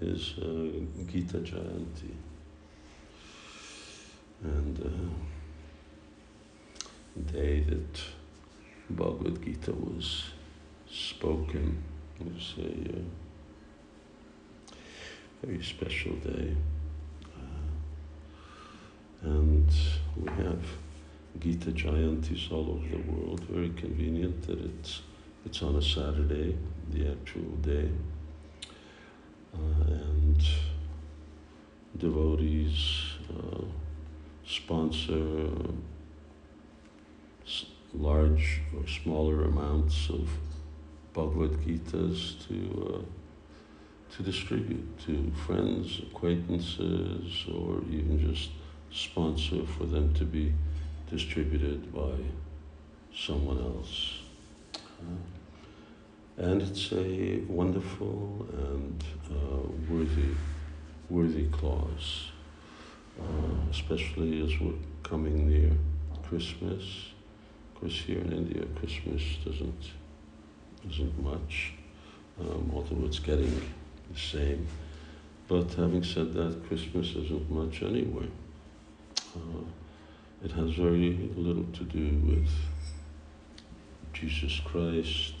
is uh, Gita Jayanti. And uh, the day that Bhagavad Gita was spoken was a uh, very special day. Uh, and we have Gita Jayantis all over the world. Very convenient that it's it's on a Saturday, the actual day, uh, and devotees uh, sponsor large or smaller amounts of Bhagavad Gitas to uh, to distribute to friends, acquaintances, or even just sponsor for them to be distributed by someone else. Uh, and it's a wonderful and uh, worthy, worthy cause, uh, especially as we're coming near Christmas. Of course, here in India, Christmas doesn't isn't much, um, although it's getting the same. But having said that, Christmas isn't much anyway. Uh, it has very little to do with Jesus Christ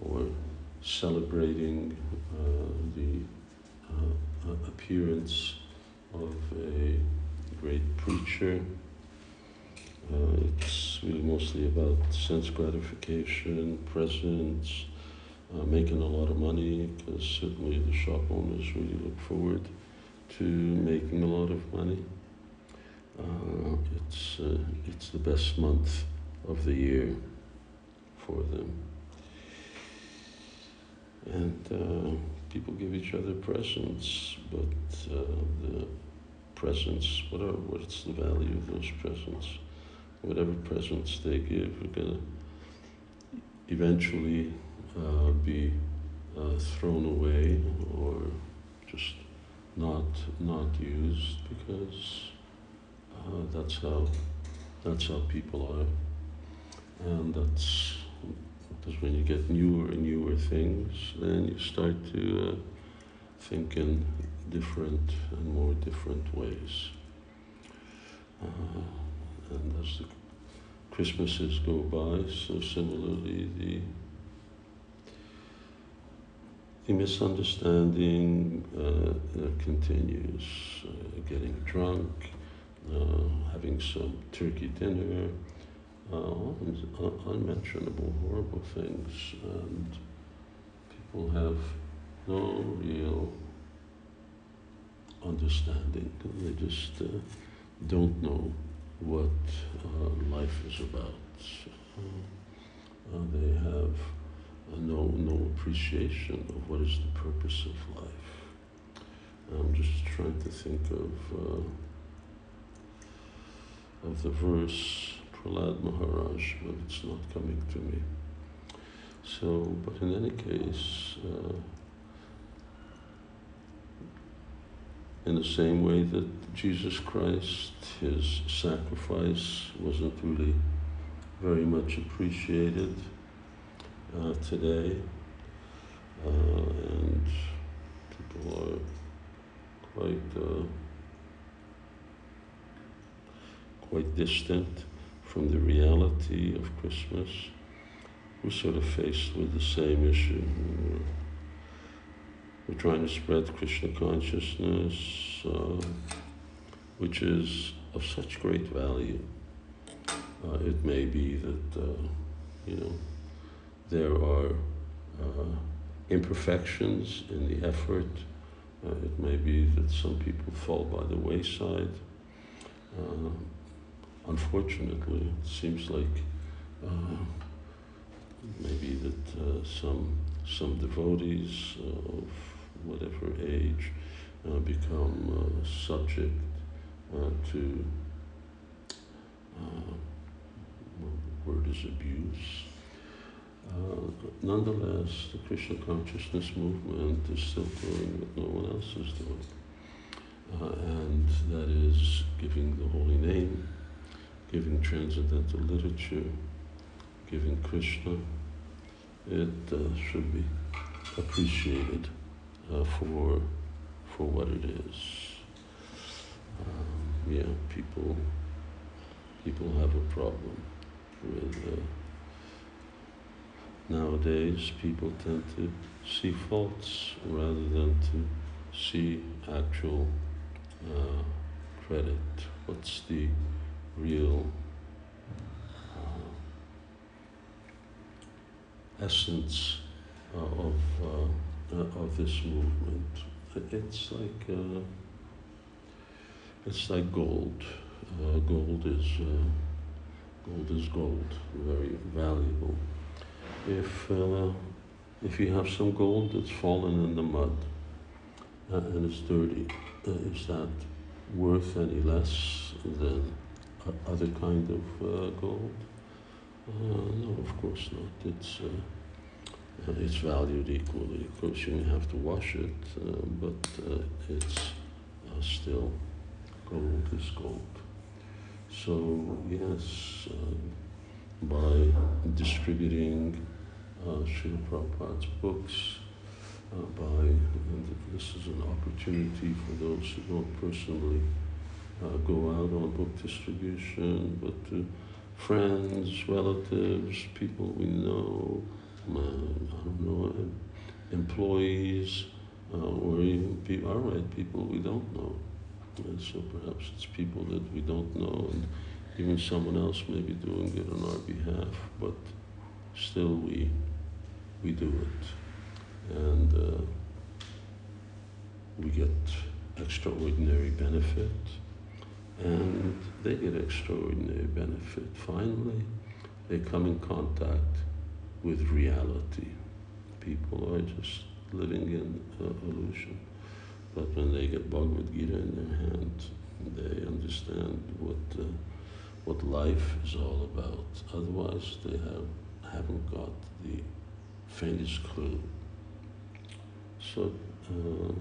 or celebrating uh, the uh, appearance of a great preacher. Uh, it's really mostly about sense gratification, presents, uh, making a lot of money, because certainly the shop owners really look forward to making a lot of money. Uh, it's, uh, it's the best month of the year for them. And uh, people give each other presents, but uh, the presents, what are, what's the value of those presents? Whatever presents they give are to eventually uh, be thrown away or just not not used because uh, that's how that's how people are, and that's because when you get newer and newer things, then you start to uh, think in different and more different ways. Uh, and as the Christmases go by, so similarly the the misunderstanding uh, continues, uh, getting drunk, uh, having some turkey dinner, uh, unmentionable, horrible things, and people have no real understanding. They just uh, don't know what uh, life is about. Uh, they have no no appreciation of what is the purpose of life. I'm just trying to think of of the verse Prahlad Maharaj, but it's not coming to me. So, but in any case, uh, in the same way that Jesus Christ, his sacrifice wasn't really very much appreciated uh, today, uh, and people are quite uh, quite distant from the reality of Christmas. We're sort of faced with the same issue. We're, trying to spread Krishna consciousness, uh, which is of such great value. Uh, it may be that, uh, you know, there are uh, imperfections in the effort. Uh, it may be that some people fall by the wayside. Unfortunately, it seems like uh, maybe that uh, some some devotees of whatever age uh, become uh, subject uh, to word is abuse. nonetheless, the Krishna consciousness movement is still doing what no one else is doing. and that is giving the holy name, giving transcendental literature, giving Krishna, it uh, should be appreciated uh, for for what it is. Um, yeah, people people have a problem with. Uh, nowadays, people tend to see faults rather than to see actual uh, credit. What's the real uh, essence uh, of uh, uh, of this movement? It's like uh, it's like gold. gold is gold is gold, very valuable. If if you have some gold that's fallen in the mud and it's dirty, is that worth any less than other kind of uh, gold? Uh, no, of course not. It's uh, it's valued equally. Of course, you have to wash it, uh, but it's still gold is gold. So yes, by distributing uh, Srila Prabhupada's books uh, by, this is an opportunity for those who don't personally uh, go out on book distribution, but to friends, relatives, people we know, I don't know, employees, uh, or even people, all right, people we don't know. And so perhaps it's people that we don't know, and even someone else may be doing it on our behalf, but still we we do it. And uh, we get extraordinary benefit, and they get extraordinary benefit. Finally, they come in contact with reality. People are just living in uh, illusion. But when they get Bhagavad Gita in their hand, they understand what uh, what life is all about. Otherwise, they have haven't got the faintest clue. So, uh,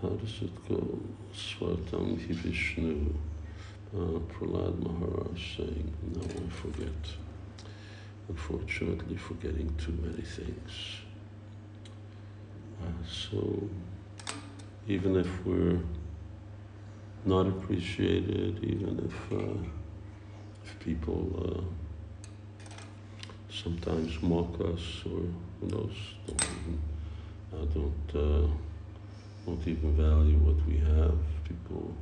how does it go? Swartam hi uh, Prahlad Maharaj saying, now I forget. Unfortunately, forgetting too many things. Uh, so, even if we're not appreciated, even if, uh, if people uh, sometimes mock us or who knows, don't uh, don't, don't even value what we have. People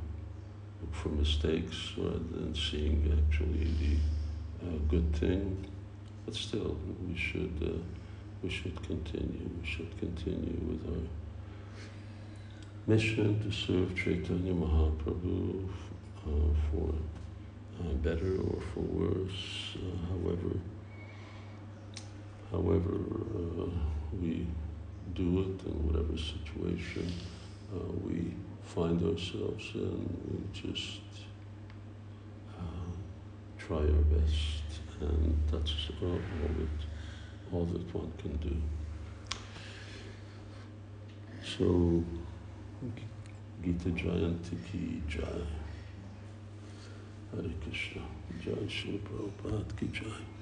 look for mistakes rather than seeing actually the uh, good thing. But still, we should, uh, we should continue. We should continue with our mission to serve Chaitanya Mahaprabhu uh, for uh, better or for worse, uh, however however uh, we do it in whatever situation uh, we find ourselves in, we just uh, try our best, and that's all that all that one can do. So, Gita Jayanti ki Jai. Hare Krishna. Jai Shri Prabhupada ki Jai.